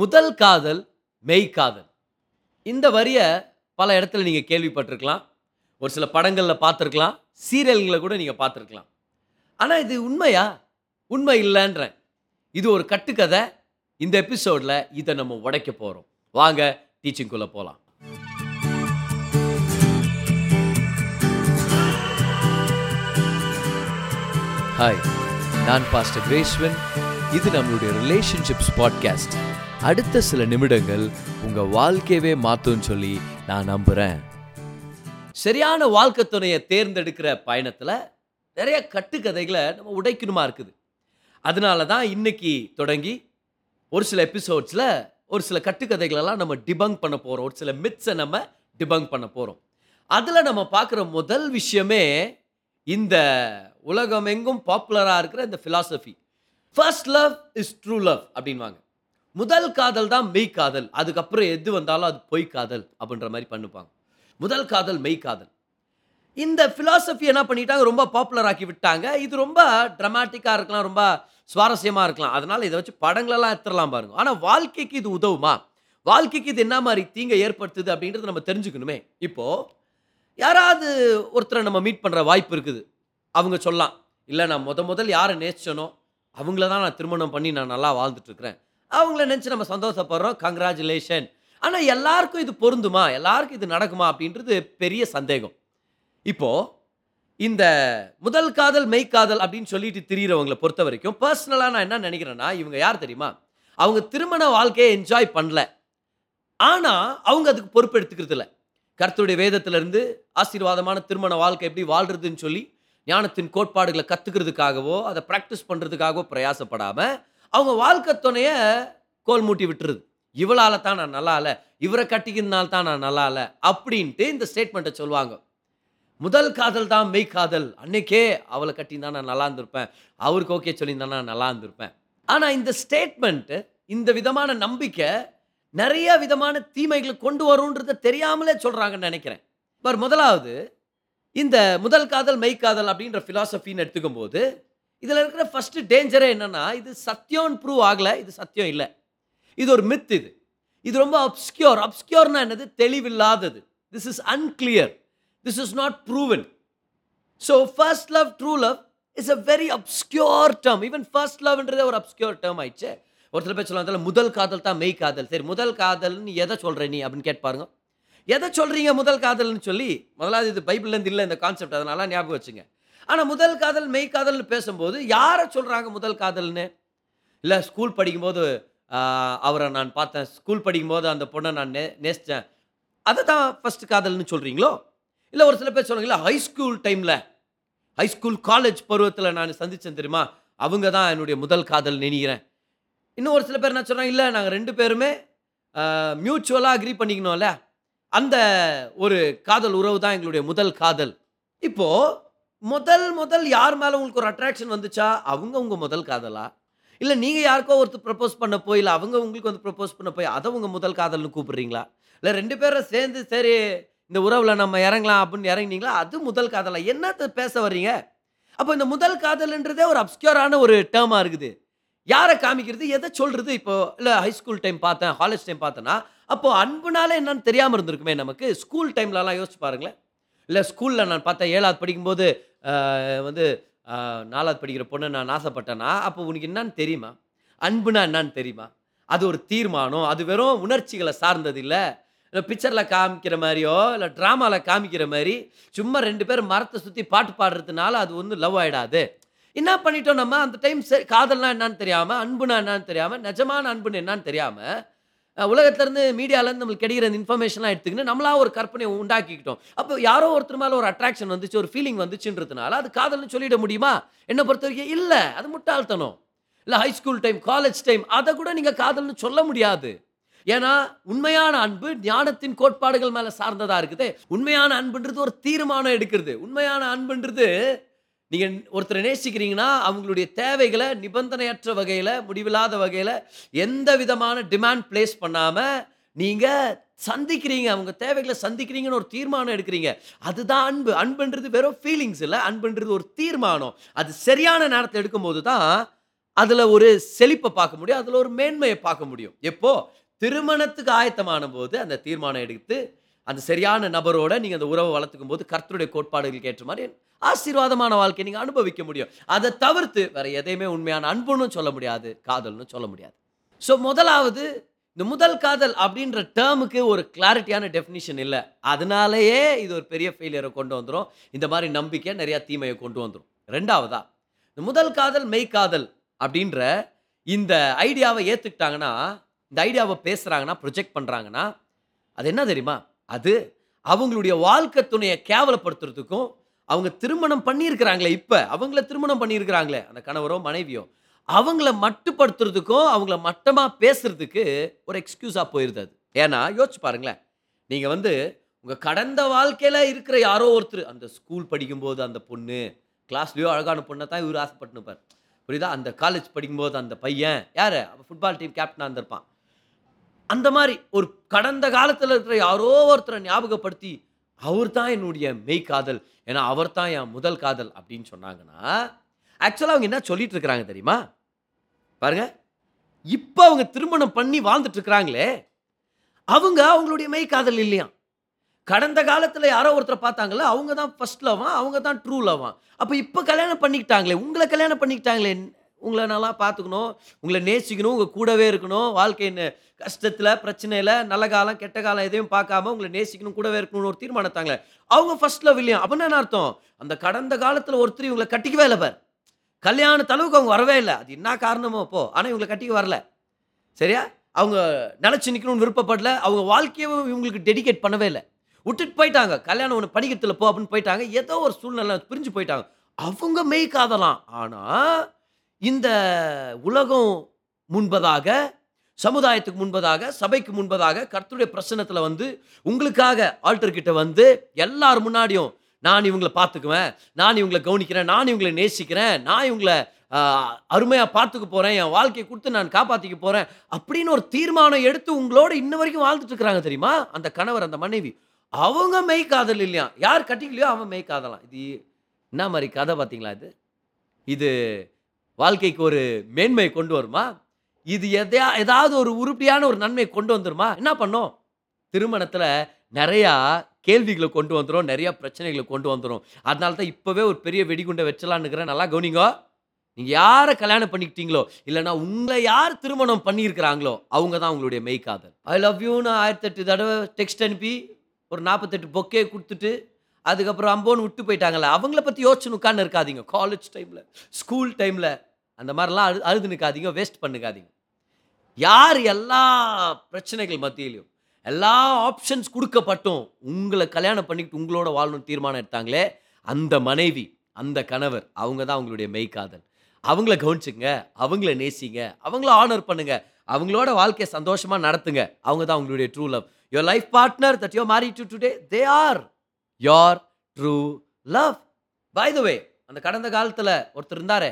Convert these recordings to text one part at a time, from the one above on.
முதல் காதல் மெய்காதல் இந்த வரியை பல இடத்துல நீங்கள் கேள்விப்பட்டிருக்கலாம். ஒரு சில படங்களில் பார்த்துருக்கலாம். சீரியல்களை கூட நீங்கள் பார்த்துருக்கலாம். ஆனால் இது உண்மையா? உண்மை இல்லைன்றேன். இது ஒரு கட்டுக்கதை. இந்த எபிசோடில் இதை நம்ம உடைக்க போகிறோம் வாங்க டீச்சிங்குள்ளே போகலாம் ஹாய் நான் பாஸ்டர் கிரேஸ்வன். இது நம்மளுடைய ரிலேஷன்ஷிப்ஸ் பாட்காஸ்ட் அடுத்த சில நிமிடங்கள் உங்கள் வாழ்க்கையவே மாற்றும்னு சொல்லி நான் நம்புகிறேன் சரியான வாழ்க்கை துணையை தேர்ந்தெடுக்கிற பயணத்தில் நிறைய கட்டுக்கதைகளை நம்ம உடைக்கணுமா இருக்குது. அதனால தான் இன்னைக்கு தொடங்கி ஒரு சில எபிசோட்ஸில் ஒரு சில கட்டுக்கதைகளெல்லாம் நம்ம டிபங்க் பண்ண போகிறோம் ஒரு சில மித்ஸை நம்ம டிபங்க் பண்ண போகிறோம் அதில் நம்ம பார்க்குற முதல் விஷயமே இந்த உலகம் எங்கும் பாப்புலராக இருக்கிற இந்த philosophy first love is true love அப்படின்வாங்க முதல் காதல் தான் மெய் காதல். அதுக்கப்புறம் எது வந்தாலும் அது பொய் காதல் அப்படின்ற மாதிரி பண்ணுப்பாங்க. முதல் காதல் மெய் காதல். இந்த ஃபிலாசபி என்ன பண்ணிட்டாங்க? ரொம்ப பாப்புலர் ஆக்கி விட்டாங்க. இது ரொம்ப ட்ரமாட்டிக்காக இருக்கலாம் ரொம்ப சுவாரஸ்யமாக இருக்கலாம். அதனால் இதை வச்சு படங்களெல்லாம் எடுத்துடலாம் பாருங்க. ஆனால் வாழ்க்கைக்கு இது உதவுமா? வாழ்க்கைக்கு இது என்ன மாதிரி தீங்கை ஏற்படுத்துது அப்படின்றத நம்ம தெரிஞ்சுக்கணுமே. இப்போது யாராவது ஒருத்தரை நம்ம மீட் பண்ணுற வாய்ப்பு இருக்குது. அவங்க சொல்லலாம். இல்லை நான் முத முதல் யாரை நேசிச்சனோ அவங்கள தான் நான் திருமணம் பண்ணி நான் நல்லா வாழ்ந்துட்டுருக்கிறேன். அவங்கள நினச்சி நம்ம சந்தோஷப்படுறோம். கங்க்ராச்சுலேஷன் ஆனால் எல்லாருக்கும் இது பொருந்துமா? எல்லாருக்கும் இது நடக்குமா? அப்படின்றது பெரிய சந்தேகம். இப்போது இந்த முதல் காதல் மெய்க்காதல் அப்படின்னு சொல்லிட்டு திரியிறவங்களை பொறுத்த வரைக்கும் பர்சனலாக நான் என்ன நினைக்கிறேன்னா இவங்க யார் தெரியுமா? அவங்க திருமண வாழ்க்கையை என்ஜாய் பண்ணல. ஆனால் அவங்க அதுக்கு பொறுப்பெடுத்துக்கிறது இல்லை கருத்துடைய வேதத்திலிருந்து ஆசீர்வாதமான திருமண வாழ்க்கை எப்படி வாழ்கிறதுன்னு சொல்லி ஞானத்தின் கோட்பாடுகளை கற்றுக்கிறதுக்காகவோ அதை ப்ராக்டிஸ் பண்ணுறதுக்காகவோ பிரயாசப்படாமல் அவங்க வாழ்க்கை துணையை கோல் மூட்டி விட்டுருது. இவளால தான் நான் நல்லா இல்லை இவரை கட்டிக்கிறதுனால தான் நான் நல்லா இல்லை அப்படின்ட்டு இந்த ஸ்டேட்மெண்ட்டை சொல்லுவாங்க. முதல் காதல் தான் மெய் காதல். அன்னைக்கே அவளை கட்டியிருந்தா நான் நல்லா இருந்திருப்பேன். அவருக்கு ஓகே சொல்லியிருந்தா நான் நல்லா இருந்திருப்பேன். ஆனால் இந்த ஸ்டேட்மெண்ட்டு இந்த விதமான நம்பிக்கை நிறைய விதமான தீமைகளை கொண்டு வரும்ன்றதை தெரியாமலே சொல்கிறாங்கன்னு நினைக்கிறேன். பர் முதலாவது இந்த முதல் காதல் மெய் காதல் அப்படின்ற ஃபிலாசபின்னு எடுத்துக்கும் போது இதில் இருக்கிற ஃபஸ்ட்டு டேஞ்சரே என்னென்னா இது சத்தியம்னு ப்ரூவ் ஆகலை இது சத்தியம் இல்லை. இது ஒரு மித் இது. இது ரொம்ப அப்ஸ்கியோர் அப்ஸ்கியோர்னா என்னது? தெளிவில்லாதது. This is unclear this is not proven so first love true love is a very obscure term even first லவ்ன்றதே ஒரு அப்ஸ்கியோர் டேர்ம் ஆயிடுச்சு. ஒருத்தர் பேர் சொல்லுவாங்க முதல் காதல் தான் மெய் காதல். சரி முதல் காதல்னு எதை சொல்கிற நீ அப்படின்னு கேட்டு பாருங்க. எதை சொல்கிறீங்க முதல் காதல்னு சொல்லி முதலாவது இது பைபிள்லேருந்து இல்லை இந்த கான்செப்ட் அதனால ஞாபகம் வச்சுங்க. ஆனால் முதல் காதல் மெய் காதல்னு பேசும்போது யாரை சொல்கிறாங்க முதல் காதல்னு? இல்லை ஸ்கூல் படிக்கும்போது அவரை நான் பார்த்தேன். ஸ்கூல் படிக்கும்போது அந்த பொண்ணை நான் நே நேசித்தேன். அதை தான் ஃபஸ்ட்டு காதல்னு சொல்கிறீங்களோ இல்லை ஒரு சில பேர் சொல்லுவாங்கல்ல ஹை ஸ்கூல் டைமில் ஹை ஸ்கூல் காலேஜ் பருவத்தில் நான் சந்தித்தேன் தெரியுமா? அவங்க தான் என்னுடைய முதல் காதல் நினைக்கிறேன் இன்னும் ஒரு சில பேர் என்ன சொல்கிறாங்க இல்லை நாங்கள் ரெண்டு பேருமே மியூச்சுவலாக அக்ரி பண்ணிக்கணும்ல. அந்த ஒரு காதல் உறவு தான் எங்களுடைய முதல் காதல். இப்போது முதல் முதல் யார் மேலே உங்களுக்கு ஒரு அட்ராக்ஷன் வந்துச்சா? அவங்க உங்கள் முதல் காதலா? இல்லை நீங்கள் யாருக்கோ ஒருத்தர் ப்ரப்போஸ் பண்ண போய் இல்லை அவங்க உங்களுக்கு வந்து ப்ரப்போஸ் பண்ண போய் அதை உங்கள் முதல் காதல்னு கூப்பிட்றீங்களா? இல்லை ரெண்டு பேரும் சேர்ந்து சரி இந்த உறவில் நம்ம இறங்கலாம் அப்படின்னு இறங்கினீங்களா? அது முதல் காதலா? என்னத்தை பேச வர்றீங்க? அப்போ இந்த முதல் காதல்ன்றதே ஒரு அப்ஸ்கியூரான ஒரு டேர்மாக இருக்குது. யாரை காமிக்கிறது? எதை சொல்கிறது இப்போ இல்லை ஹை ஸ்கூல் டைம் பார்த்தேன் காலேஜ் டைம் பார்த்தேன்னா அப்போ அன்புனால என்னன்னு தெரியாமல் இருந்திருக்குமே நமக்கு. ஸ்கூல் டைம்லலாம் யோசிச்சு பாருங்களேன். இல்லை ஸ்கூலில் நான் பார்த்தேன் ஏழாவது படிக்கும்போது வந்து நாலாவது படிக்கிற பொண்ணை நான் ஆசைப்பட்டேன்னா அப்போ உனக்கு என்னன்னு தெரியுமா? அன்புனா என்னன்னு தெரியுமா? அது ஒரு தீர்மானம். அது வெறும் உணர்ச்சிகளை சார்ந்தது இல்லை. இல்லை பிக்சரில் காமிக்கிற மாதிரியோ இல்லை ட்ராமாவில் காமிக்கிற மாதிரி சும்மா ரெண்டு பேரும் மரத்தை சுற்றி பாட்டு பாடுறதுனால அது ஒன்றும் லவ் ஆகிடாது என்ன பண்ணிட்டோம் நம்ம? அந்த டைம் சரி காதல்னா என்னன்னு தெரியாமல் அன்புனா என்னன்னு தெரியாமல் நிஜமான அன்புன்னு என்னன்னு தெரியாமல் உலகத்துலேருந்து மீடியாவிலேருந்து நம்மளுக்கு கிடைக்கிற இந்த இன்ஃபர்மேஷன்லாம் எடுத்துக்கின்னு நம்மளா ஒரு கற்பனையை உண்டாக்கிக்கிட்டோம். அப்போ யாரோ ஒருத்தர் மேலே ஒரு அட்ராக்ஷன் வந்துச்சு ஒரு ஃபீலிங் வந்துச்சுன்றதுனால அது காதல்னு சொல்லிட முடியுமா? என்னை பொறுத்த வரைக்கும் இல்லை. அது முட்டாள்தனம். இல்லை high school time college time அதை கூட நீங்கள் காதல்னு சொல்ல முடியாது. ஏன்னா உண்மையான அன்பு ஞானத்தின் கோட்பாடுகள் மேலே சார்ந்ததாக இருக்குது. உண்மையான அன்புன்றது ஒரு தீர்மானம் எடுக்கிறது. உண்மையான அன்புன்றது நீங்கள் ஒருத்தரை நேசிக்கிறீங்கன்னா அவங்களுடைய தேவைகளை நிபந்தனையற்ற வகையில் முடிவில்லாத வகையில் எந்த விதமான டிமாண்ட் பிளேஸ் பண்ணாமல் நீங்கள் சந்திக்கிறீங்க அவங்க தேவைகளை சந்திக்கிறீங்கன்னு ஒரு தீர்மானம் எடுக்கிறீங்க. அதுதான் அன்பு. அன்புன்றது வெறும் ஃபீலிங்ஸ் இல்லை. அன்புன்றது ஒரு தீர்மானம். அது சரியான நேரத்தை எடுக்கும்போது தான் அதில் ஒரு செழிப்பை பார்க்க முடியும். அதில் ஒரு மேன்மையை பார்க்க முடியும். எப்போ? திருமணத்துக்கு ஆயத்தமான போது அந்த தீர்மானம் எடுத்து அந்த சரியான நபரோட நீங்கள் அந்த உறவை வளர்த்துக்கும் போது கர்த்தருடைய கோட்பாடுகளுக்கு ஏற்ற மாதிரி ஆசீர்வாதமான வாழ்க்கையை நீங்கள் அனுபவிக்க முடியும். அதை தவிர்த்து வேற எதையுமே உண்மையான அன்புன்னு சொல்ல முடியாது காதல்னு சொல்ல முடியாது. ஸோ முதலாவது இந்த முதல் காதல் அப்படின்ற டேர்முக்கு ஒரு கிளாரிட்டியான டெஃபினிஷன் இல்லை. அதனாலேயே இது ஒரு பெரிய ஃபெயிலியரை கொண்டு வந்துடும் இந்த மாதிரி நம்பிக்கை நிறையா தீமையை கொண்டு வந்துடும் ரெண்டாவதா இந்த முதல் காதல் மெய் காதல் அப்படின்ற இந்த ஐடியாவை ஏற்றுக்கிட்டாங்கன்னா இந்த ஐடியாவை பேசுகிறாங்கன்னா ப்ரொஜெக்ட் பண்ணுறாங்கன்னா அது என்ன தெரியுமா? அது அவங்களுடைய வாழ்க்கை துணையை கேவலப்படுத்துறதுக்கும் அவங்க திருமணம் பண்ணியிருக்கிறாங்களே இப்போ. அவங்கள திருமணம் பண்ணியிருக்கிறாங்களே அந்த கணவரோ மனைவியோ. அவங்கள மட்டுப்படுத்துறதுக்கும் அவங்கள மட்டமாக பேசுறதுக்கு ஒரு எக்ஸ்கியூஸாக போயிருது அது. ஏன்னா யோசிச்சு பாருங்களேன். நீங்கள் வந்து உங்கள் கடந்த வாழ்க்கையில் இருக்கிற யாரோ ஒருத்தர் அந்த ஸ்கூல் படிக்கும்போது அந்த பொண்ணு கிளாஸ்லேயோ அழகான பொண்ணை தான் இவர் ஆசைப்பட்டுனுப்பார் புரியுதா? அந்த காலேஜ் படிக்கும்போது அந்த பையன் யார்? ஃபுட்பால் டீம் கேப்டனாக இருந்திருப்பான். அந்த மாதிரி ஒரு கடந்த காலத்தில் இருக்கிற யாரோ ஒருத்தரை ஞாபகப்படுத்தி அவர் தான் என்னுடைய மெய் காதல் ஏன்னா அவர் தான் என் முதல் காதல் அப்படின்னு சொன்னாங்கன்னா ஆக்சுவலாக அவங்க என்ன சொல்லிட்டு இருக்கிறாங்க தெரியுமா? பாருங்க. இப்போ அவங்க திருமணம் பண்ணி வாழ்ந்துட்டு இருக்கிறாங்களே அவங்க அவங்களுடைய மெய் காதல் இல்லையா கடந்த காலத்தில் யாரோ ஒருத்தரை பார்த்தாங்களே அவங்க தான் ஃபர்ஸ்ட் லவான் அவங்க தான் ட்ரூ லவான் அப்போ இப்போ கல்யாணம் பண்ணிக்கிட்டாங்களே உங்களை கல்யாணம் பண்ணிக்கிட்டாங்களே உங்களை நல்லா பார்த்துக்கணும் உங்களை நேசிக்கணும் உங்கள் கூடவே இருக்கணும். வாழ்க்கையின் கஷ்டத்தில் பிரச்சனையில் நல்ல காலம் கெட்ட காலம் எதையும் பார்க்காம உங்களை நேசிக்கணும் கூடவே இருக்கணும்னு ஒரு தீர்மானத்தாங்களே. அவங்க ஃபர்ஸ்ட் லவ் இல்லையா? அப்படின்னு என்ன அர்த்தம்? அந்த கடந்த காலத்தில் ஒருத்தர் இவங்களை கட்டிக்கவே இல்லை பார். கல்யாண தளவுக்கு அவங்க வரவே இல்லை. அது என்ன காரணமோ அப்போ ஆனால் இவங்களை கட்டிக்க வரல. சரியா? அவங்க நினச்சி நிற்கணும்னு விருப்பப்படல. அவங்க வாழ்க்கையை இவங்களுக்கு டெடிகேட் பண்ணவே இல்லை. விட்டுட்டு போயிட்டாங்க. கல்யாணம் ஒன்று படிக்கிறதுல போ அப்படின்னு போயிட்டாங்க. ஏதோ ஒரு சூழ்நிலை பிரிஞ்சு போயிட்டாங்க. அவங்க மெய் காதலாம். ஆனால் இந்த உலகம் முன்பதாக சமுதாயத்துக்கு முன்பதாக சபைக்கு முன்பதாக கர்த்தருடைய பிரசனத்தில் வந்து உங்களுக்காக ஆல்டர்கிட்ட வந்து எல்லார் முன்னாடியும் நான் இவங்களை பார்த்துக்குவேன் நான் இவங்களை கவனிக்கிறேன் நான் இவங்களை நேசிக்கிறேன் நான் இவங்களை அருமையாக பார்த்துக்க போகிறேன் என் வாழ்க்கையை கொடுத்து நான் காப்பாற்றிக்க போகிறேன் அப்படின்னு ஒரு தீர்மானம் எடுத்து உங்களோட இன்ன வரைக்கும் வாழ்ந்துட்டுருக்குறாங்க தெரியுமா? அந்த கணவர் அந்த மனைவி. அவங்க மெய் காதல் இல்லையா? யார் கட்டிக்கலையோ அவன் மெய் காதலாம். இது என்ன மாதிரி கதை பார்த்தீங்களா இது? இது வாழ்க்கைக்கு ஒரு மேன்மையை கொண்டு வருமா? இது எதையா ஏதாவது ஒரு உருப்படியான ஒரு நன்மையை கொண்டு வந்துருமா? என்ன பண்ணோம்? திருமணத்தில் நிறையா கேள்விகளை கொண்டு வந்துடும் நிறையா பிரச்சனைகளை கொண்டு வந்துடும் அதனால தான் இப்போவே ஒரு பெரிய வெடிகுண்டை வச்சலான்னுக்கிறேன் நல்லா கவனிங்க. நீங்கள் யாரை கல்யாணம் பண்ணிக்கிட்டீங்களோ இல்லைனா உங்களை யார் திருமணம் பண்ணியிருக்கிறாங்களோ அவங்க தான் உங்களுடைய மெய் ஐ லவ் யூன்னு ஆயிரத்தெட்டு தடவை டெக்ஸ்ட் அனுப்பி ஒரு நாற்பத்தெட்டு பொக்கே கொடுத்துட்டு அதுக்கப்புறம் அம்போன்னு விட்டு போயிட்டாங்களே அவங்கள பற்றி யோசிச்சு உட்காந்து காலேஜ் டைமில் ஸ்கூல் டைமில் அந்த மாதிரிலாம் அழு அழுது நிற்காதீங்க வேஸ்ட் பண்ணுக்காதீங்க. யார் எல்லா பிரச்சனைகள் மத்தியிலையும் எல்லா ஆப்ஷன்ஸ் கொடுக்கப்பட்டும் உங்களை கல்யாணம் பண்ணிக்கிட்டு உங்களோட வாழணும்னு தீர்மானம் எடுத்தாங்களே அந்த மனைவி அந்த கணவர் அவங்க தான் அவங்களுடைய மெய்காதல் அவங்கள கவனிச்சுங்க அவங்கள நேசிங்க அவங்கள ஆனர் பண்ணுங்க அவங்களோட வாழ்க்கையை சந்தோஷமாக நடத்துங்க அவங்க தான் அவங்களுடைய true love your life partner that you marry to today they are your true love by the way அந்த கடந்த காலத்தில் ஒருத்தர் இருந்தாரே?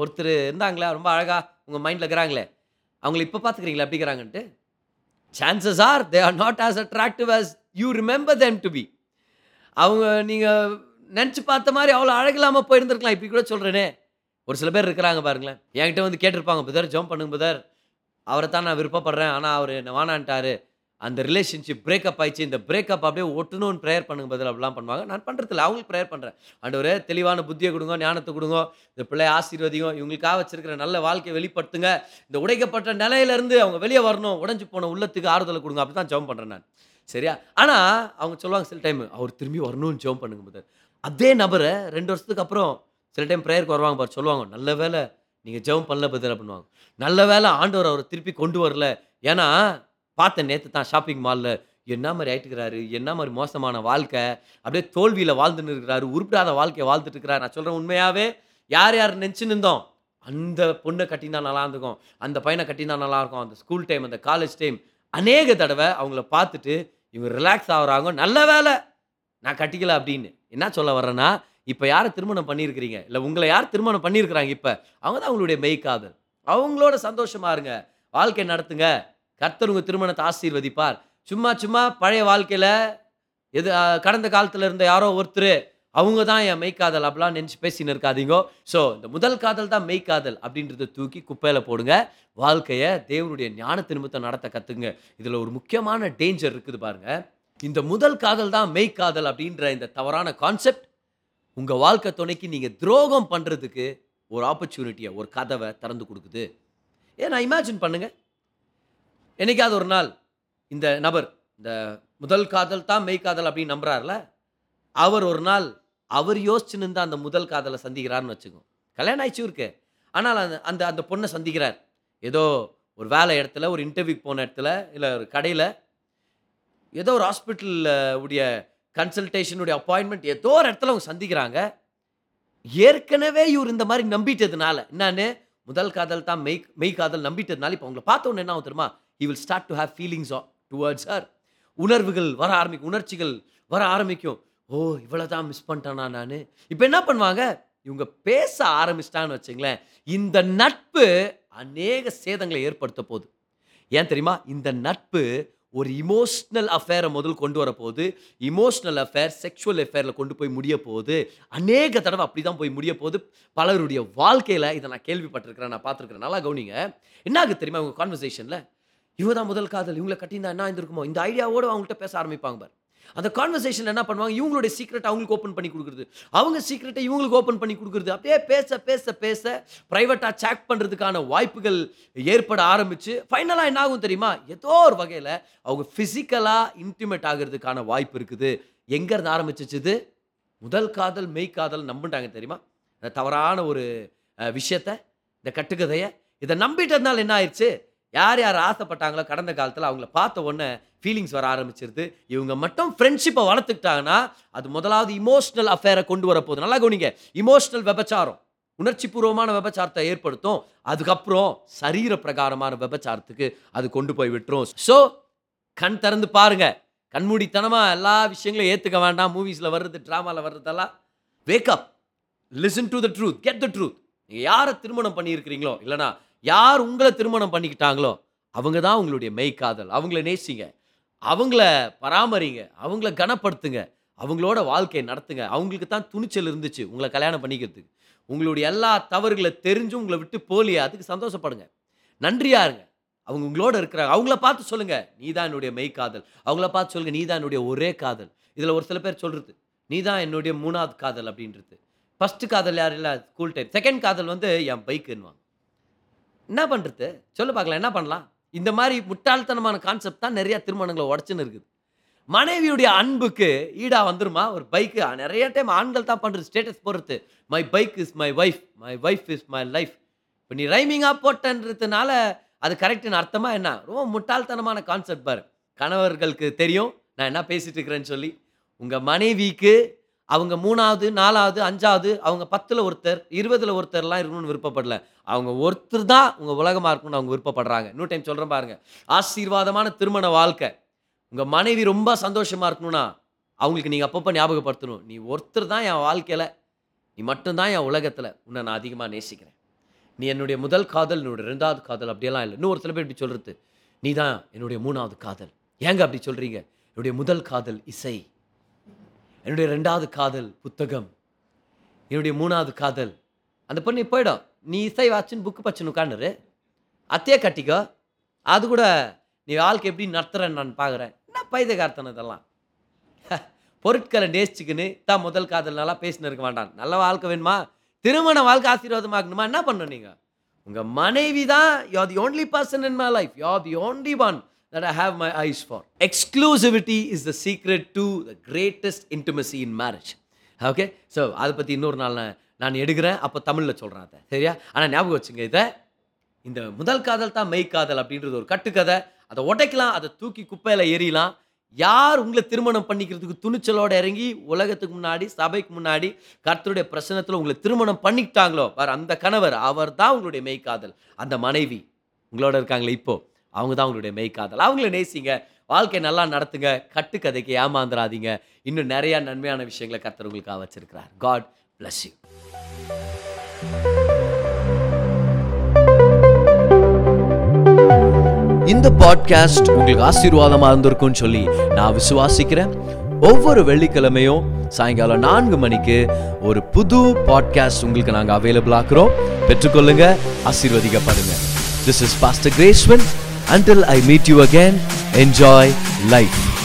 ஒருத்தர் இருந்தாங்களே? ரொம்ப அழகாக உங்கள் மைண்டில் இருக்கிறாங்களே? அவங்கள இப்போ பார்த்துக்கிறீங்களா அப்படிங்கிறாங்கன்ட்டு இருக்கிறாங்கன்ட்டு? Chances are they are not as attractive as you remember them to be அவங்க நீங்கள் நினச்சி பார்த்த மாதிரி அவ்வளோ அழகில்லாமல் போயிருந்துருக்கலாம். இப்படி கூட சொல்கிறேனே ஒரு சில பேர் இருக்கிறாங்க பாருங்களேன். என்கிட்ட வந்து கேட்டிருப்பாங்க புதர் ஜம்ப் பண்ணுங்க புதர் அவரை தான் நான் விருப்பப்படுறேன். ஆனால் அவர் என்ன வேணான்ட்டாரு அந்த ரிலேஷன்ஷிப் பிரேக்கப் ஆயிடுச்சு. இந்த பிரேக்கப் அப்படியே ஒட்டணும்னு ப்ரேயர் பண்ணுங்க பதில் அப்படிலாம் பண்ணுவாங்க. நான் பண்ணுறதில்ல அவங்களுக்கு ப்ரேயர் பண்ணுறேன் ஆண்டவரே தெளிவான புத்தியை கொடுங்க ஞானத்தை கொடுங்க. இந்த பிள்ளை ஆசீர்வதிங்க. இவங்களுக்காக வச்சிருக்கிற நல்ல வாழ்க்கையை வெளிப்படுத்துங்க. இந்த உடைக்கப்பட்ட நிலையிலேருந்து அவங்க வெளியே வரணும் உடஞ்சி போன உள்ளத்துக்கு ஆறுதலை கொடுங்க. அப்படி தான் ஜெபம் பண்ணுறேன் நான். சரியா? ஆனால் அவங்க சொல்லுவாங்க சில டைம் அவர் திரும்பி வரணும்னு ஜெபம் பண்ணுங்க பதில் அதே நபரை ரெண்டு வருஷத்துக்கு அப்புறம் சில டைம் ப்ரேயருக்கு வருவாங்க பாரு சொல்லுவாங்க நல்ல வேலை நீங்கள் ஜெபம் பண்ணல பதில் பண்ணுவாங்க நல்ல வேலை ஆண்டவர் அவரை திருப்பி கொண்டு வரல. ஏன்னா பார்த்தேன் நேற்று தான் ஷாப்பிங் மாலில் என்ன மாதிரி ஆயிட்டுக்கிறாரு என்ன மாதிரி மோசமான வாழ்க்கை அப்படியே தோல்வியில் வாழ்ந்துன்னு இருக்கிறாரு உருப்பிடாத வாழ்க்கையை வாழ்ந்துட்டு இருக்கிறாரு. நான் சொல்கிறேன் உண்மையாகவே யார் யார் நினச்சின்னு இருந்தோம். அந்த பொண்ணை கட்டினா நல்லா இருந்துக்கும் அந்த பையனை கட்டினா நல்லா இருக்கும் அந்த ஸ்கூல் டைம் அந்த காலேஜ் டைம் அநேக தடவை அவங்கள பார்த்துட்டு இவங்க ரிலாக்ஸ் ஆகுறாங்க நல்ல வேலை நான் கட்டிக்கல அப்படின்னு. என்ன சொல்ல வர்றேன்னா இப்போ யாரை திருமணம் பண்ணியிருக்கிறீங்க? இல்லை உங்களை யார் திருமணம் பண்ணியிருக்கிறாங்க இப்போ? அவங்க தான் அவங்களுடைய மெய்க்காதல் அவங்களோட சந்தோஷமா இருங்க. வாழ்க்கை நடத்துங்க. கர்த்தர் உங்கள் திருமணத்தை ஆசீர்வதிப்பார். சும்மா சும்மா பழைய வாழ்க்கையில் எது கடந்த காலத்தில் இருந்த யாரோ ஒருத்தர் அவங்க தான் என் மெய்க்காதல் அப்படிலாம் நினச்சி பேசின்னு இருக்காதீங்க. ஸோ இந்த முதல் காதல் தான் மெய்க்காதல் அப்படின்றத தூக்கி குப்பையில் போடுங்க. வாழ்க்கையை தேவனுடைய ஞான திரும்பத்தை நடத்த கற்றுங்க இதில் ஒரு முக்கியமான டேஞ்சர் இருக்குது பாருங்க. இந்த முதல் காதல் தான் மெய்க்காதல் அப்படின்ற இந்த தவறான கான்செப்ட் உங்கள் வாழ்க்கை துணைக்கு நீங்கள் துரோகம் பண்ணுறதுக்கு ஒரு ஆப்பர்ச்சுனிட்டியை ஒரு கதவை திறந்து கொடுக்குது. ஏன்னா இமேஜின் பண்ணுங்கள் என்னைக்காவது ஒரு நாள் இந்த நபர் இந்த முதல் காதல் தான் மெய்க்காதல் அப்படின்னு நம்புறாருல அவர் ஒரு நாள் அவர் யோசிச்சு நின்று அந்த முதல் காதலை சந்திக்கிறாருன்னு வச்சுக்கோ. கல்யாணம் ஆயிடுச்சு இருக்கு ஆனால் அந்த அந்த அந்த பொண்ணை சந்திக்கிறார். ஏதோ ஒரு வேலை இடத்துல ஒரு இன்டர்வியூக்கு போன இடத்துல இல்லை ஒரு கடையில் ஏதோ ஒரு ஹாஸ்பிட்டலில் உடைய கன்சல்டேஷனுடைய அப்பாயின்மெண்ட் ஏதோ ஒரு இடத்துல அவங்க சந்திக்கிறாங்க. ஏற்கனவே இவர் இந்த மாதிரி நம்பிட்டதுனால என்னன்னு முதல் காதல் தான் மெய் மெய் காதல் நம்பிட்டதுனால இப்போ அவங்கள பார்த்த உடனே என்ன ஆகும் தெரியுமா? He will start to have feelings towards her உணர்வுகள் வர ஆரம்பிக்கும் உணர்ச்சிகள் வர ஆரம்பிக்கும். ஓ இவ்வளோ தான் மிஸ் பண்ணிட்டானா நான்? இப்போ என்ன பண்ணுவாங்க? இவங்க பேச ஆரம்பிச்சிட்டான்னு வச்சுங்களேன். இந்த நட்பு அநேக சேதங்களை ஏற்படுத்த போகுது. ஏன் தெரியுமா? இந்த நட்பு ஒரு இமோஷ்னல் அஃபேரை முதல் கொண்டு வர போகுது. இமோஷ்னல் அஃபேர் செக்ஷுவல் அஃபேரில் கொண்டு போய் முடிய போகுது. அநேக தடவை அப்படி தான் போய் முடிய போகுது. பலருடைய வாழ்க்கையில் இதை நான் கேள்விப்பட்டிருக்கிறேன் நான் பார்த்துருக்கிறேன். நல்லா கவனிங்க. என்ன ஆகுது தெரியுமா உங்கள் கான்வர்சேஷனில் இவங்க தான் முதல் காதல் இவங்களை கட்டியிருந்தா என்ன இருந்திருக்குமோ இந்த ஐடியாவோடு அவங்கள்ட்ட பேச ஆரம்பிப்பாங்க பார். அந்த கான்வர்சேஷன் என்ன பண்ணுவாங்க? இவங்களுடைய சீக்ரெட் அவங்களுக்கு ஓப்பன் பண்ணி கொடுக்குறது. அவங்க சீக்ரெட்டை இவங்களுக்கு ஓப்பன் பண்ணி கொடுக்குறது. அப்படியே பேச பேச பேச ப்ரைவேட்டாக சேக் பண்ணுறதுக்கான வாய்ப்புகள் ஏற்பட ஆரம்பிச்சு ஃபைனலாக என்ன ஆகும் தெரியுமா? ஏதோ ஒரு வகையில் அவங்க ஃபிசிக்கலாக இன்டிமேட் ஆகிறதுக்கான வாய்ப்பு இருக்குது. எங்கேருந்து ஆரம்பிச்சிச்சுது முதல் காதல் மெய் காதல் நம்பிட்டாங்க தெரியுமா? தவறான ஒரு விஷயத்தை விஷயத்த இந்த கட்டுக்கதையை இதை நம்பிட்டதுனால என்ன ஆயிடுச்சு யார் யார் ஆசைப்பட்டாங்களோ கடந்த காலத்தில் அவங்கள பார்த்த உடனே ஃபீலிங்ஸ் வர ஆரம்பிச்சிருது. இவங்க மட்டும் ஃப்ரெண்ட்ஷிப்பை வளர்த்துக்கிட்டாங்கன்னா அது முதலாவது இமோஷனல் அஃபேரை கொண்டு வர போகுது. நல்லா கவனிங்க. இமோஷனல் விபச்சாரம். உணர்ச்சி பூர்வமான விபச்சாரத்தை ஏற்படுத்தும். அதுக்கப்புறம் சரீர பிரகாரமான விபச்சாரத்துக்கு அது கொண்டு போய் விட்டுரும். ஸோ கண் திறந்து பாருங்க. கண்மூடித்தனமாக எல்லா விஷயங்களையும் ஏற்றுக்க வேண்டாம். மூவிஸில் வர்றது ட்ராமாவில் வர்றதெல்லாம். Wake up listen to the truth get the truth நீங்கள் யாரை திருமணம் பண்ணியிருக்கிறீங்களோ இல்லைனா யார் உங்களை திருமணம் பண்ணிக்கிட்டாங்களோ அவங்க தான் உங்களுடைய மெய்க்காதல் அவங்கள நேசிங்க. அவங்கள பராமரிங்க. அவங்கள கனப்படுத்துங்க. அவங்களோட வாழ்க்கையை நடத்துங்க. அவங்களுக்கு தான் துணிச்சல் இருந்துச்சு உங்களை கல்யாணம் பண்ணிக்கிறதுக்கு. உங்களுடைய எல்லா தவறுகளை தெரிஞ்சும் உங்களை விட்டு போலியா அதுக்கு சந்தோஷப்படுங்க. நன்றியா இருங்க. அவங்க உங்களோட இருக்கிறாங்க. அவங்கள பார்த்து சொல்லுங்க. நீ தான் என்னுடைய மெய்க்காதல் அவங்கள பார்த்து சொல்லுங்க. நீ தான் என்னுடைய ஒரே காதல். இதில் ஒரு சில பேர் சொல்றது நீ தான் என்னுடைய மூணாவது காதல் அப்படின்றது. ஃபஸ்ட்டு காதல் யார் இல்லை? ஸ்கூல் டைம் செகண்ட் காதல் வந்து என் பைக்குன்னுவாங்க. என்ன பண்ணுறது சொல்ல பார்க்கலாம் என்ன பண்ணலாம்? இந்த மாதிரி முட்டாள்தனமான கான்செப்ட் தான் நிறைய திருமணங்களை உடச்சுன்னு இருக்குது. மனைவியுடைய அன்புக்கு ஈடா வந்துருமா? ஒரு பைக்கு நிறைய டைம் ஆண்கள் தான் பண்ணுறது ஸ்டேட்டஸ் போடுறது. My bike is my wife my wife is my life இப்போ நீ ரைமிங்காக போட்டன்றதுனால அது கரெக்டுன்னு அர்த்தமாக என்ன? ரொம்ப முட்டாள்தனமான கான்செப்ட் பாரு. கணவர்களுக்கு தெரியும். நான் என்ன பேசிகிட்டு இருக்கிறேன்னு சொல்லி உங்கள் மனைவிக்கு அவங்க மூணாவது நாலாவது அஞ்சாவது அவங்க பத்தில் ஒருத்தர் இருபதில் ஒருத்தர்லாம் இருக்கணும்னு விருப்பப்படல. அவங்க ஒருத்தர் தான் உங்கள் உலகமாக இருக்கணும்னு அவங்க விருப்பப்படுறாங்க. இன்னொரு டைம் சொல்கிறேன் பாருங்கள் ஆசீர்வாதமான திருமண வாழ்க்கை. உங்கள் மனைவி ரொம்ப சந்தோஷமாக இருக்கணும்னா அவங்களுக்கு நீங்கள் அப்பப்போ ஞாபகப்படுத்தணும். நீ ஒருத்தர் தான் என் வாழ்க்கையில் நீ மட்டும்தான் என் உலகத்தில் உன்னை நான் அதிகமாக நேசிக்கிறேன். நீ என்னுடைய முதல் காதல் என்னுடைய ரெண்டாவது காதல் அப்படியெல்லாம் இல்லை. இன்னும் ஒரு சில பேர் இப்படி சொல்கிறது நீ தான் என்னுடைய மூணாவது காதல். ஏங்க அப்படி சொல்கிறீங்க என்னுடைய முதல் காதல் இசை. என்னுடைய ரெண்டாவது காதல் புத்தகம். என்னுடைய மூணாவது காதல். அந்த பொண்ணு போயிடும். நீ இசை வாச்சுன்னு புக்கு பச்சுன்னு உட்காந்துரு அத்தையே கட்டிக்கோ. அது கூட நீ வாழ்க்கை எப்படி நடத்துறேன்னு நான் பார்க்குறேன் என்ன பைதகார்த்தன் இதெல்லாம்? பொருட்களை நேசிச்சுக்கின்னு தான் முதல் காதல். நல்லா பேசினு இருக்க வேண்டாம் நல்ல வாழ்க்கை வேணுமா? திருமண வாழ்க்கை ஆசீர்வாதமாகணுமா என்ன பண்ணணும் நீங்கள் உங்கள் மனைவி தான் you're the only person in my life you the only one that I have my eyes for exclusivity is the secret to the greatest intimacy in marriage okay so அதை பற்றி இன்னொரு நாள் நான் எடுக்கிறேன். அப்போ தமிழில் சொல்கிறேன் அதை. சரியா? ஆனால் ஞாபகம் வச்சுங்க இதை. இந்த முதல் காதல் தான் மெய் காதல் அப்படின்றது ஒரு கட்டுக்கதை. அதை உடைக்கலாம் அதை தூக்கி குப்பையில் எறியலாம். யார் உங்களை திருமணம் பண்ணிக்கிறதுக்கு துணிச்சலோடு இறங்கி உலகத்துக்கு முன்னாடி சபைக்கு முன்னாடி கர்த்தருடைய பிரசனத்தில் உங்களை திருமணம் பண்ணிக்கிட்டாங்களோ? வேறு அந்த கணவர் அவர் தான் உங்களுடைய மெய்காதல் அந்த மனைவி உங்களோட இருக்காங்களே இப்போது அவங்க தான் உங்களுடைய மெய்க்காதல் அவங்கள நேசிங்க. வாழ்க்கை நல்லா நடத்துங்க. கட்டுக்கதைக்கு ஏமாந்துடாதீங்க இன்னும் நிறையா நன்மையான விஷயங்களை கர்த்தர் உங்களுக்காக வச்சிருக்கிறார். காட் பிளஸ் யூ இந்த பாட்காஸ்ட் உங்களுக்கு ஆசீர்வாதமாக இருந்திருக்கும்னு சொல்லி நான் விசுவாசிக்கிறேன். ஒவ்வொரு வெள்ளிக்கிழமையும் சாயங்காலம் நான்கு மணிக்கு ஒரு புது பாட்காஸ்ட் உங்களுக்கு நாங்கள் அவைலபிள் ஆக்குறோம். பெற்றுக்கொள்ளுங்க. ஆசீர்வதிக்கப்படுங்க. This is pastor Gracewin until I meet you again, enjoy life.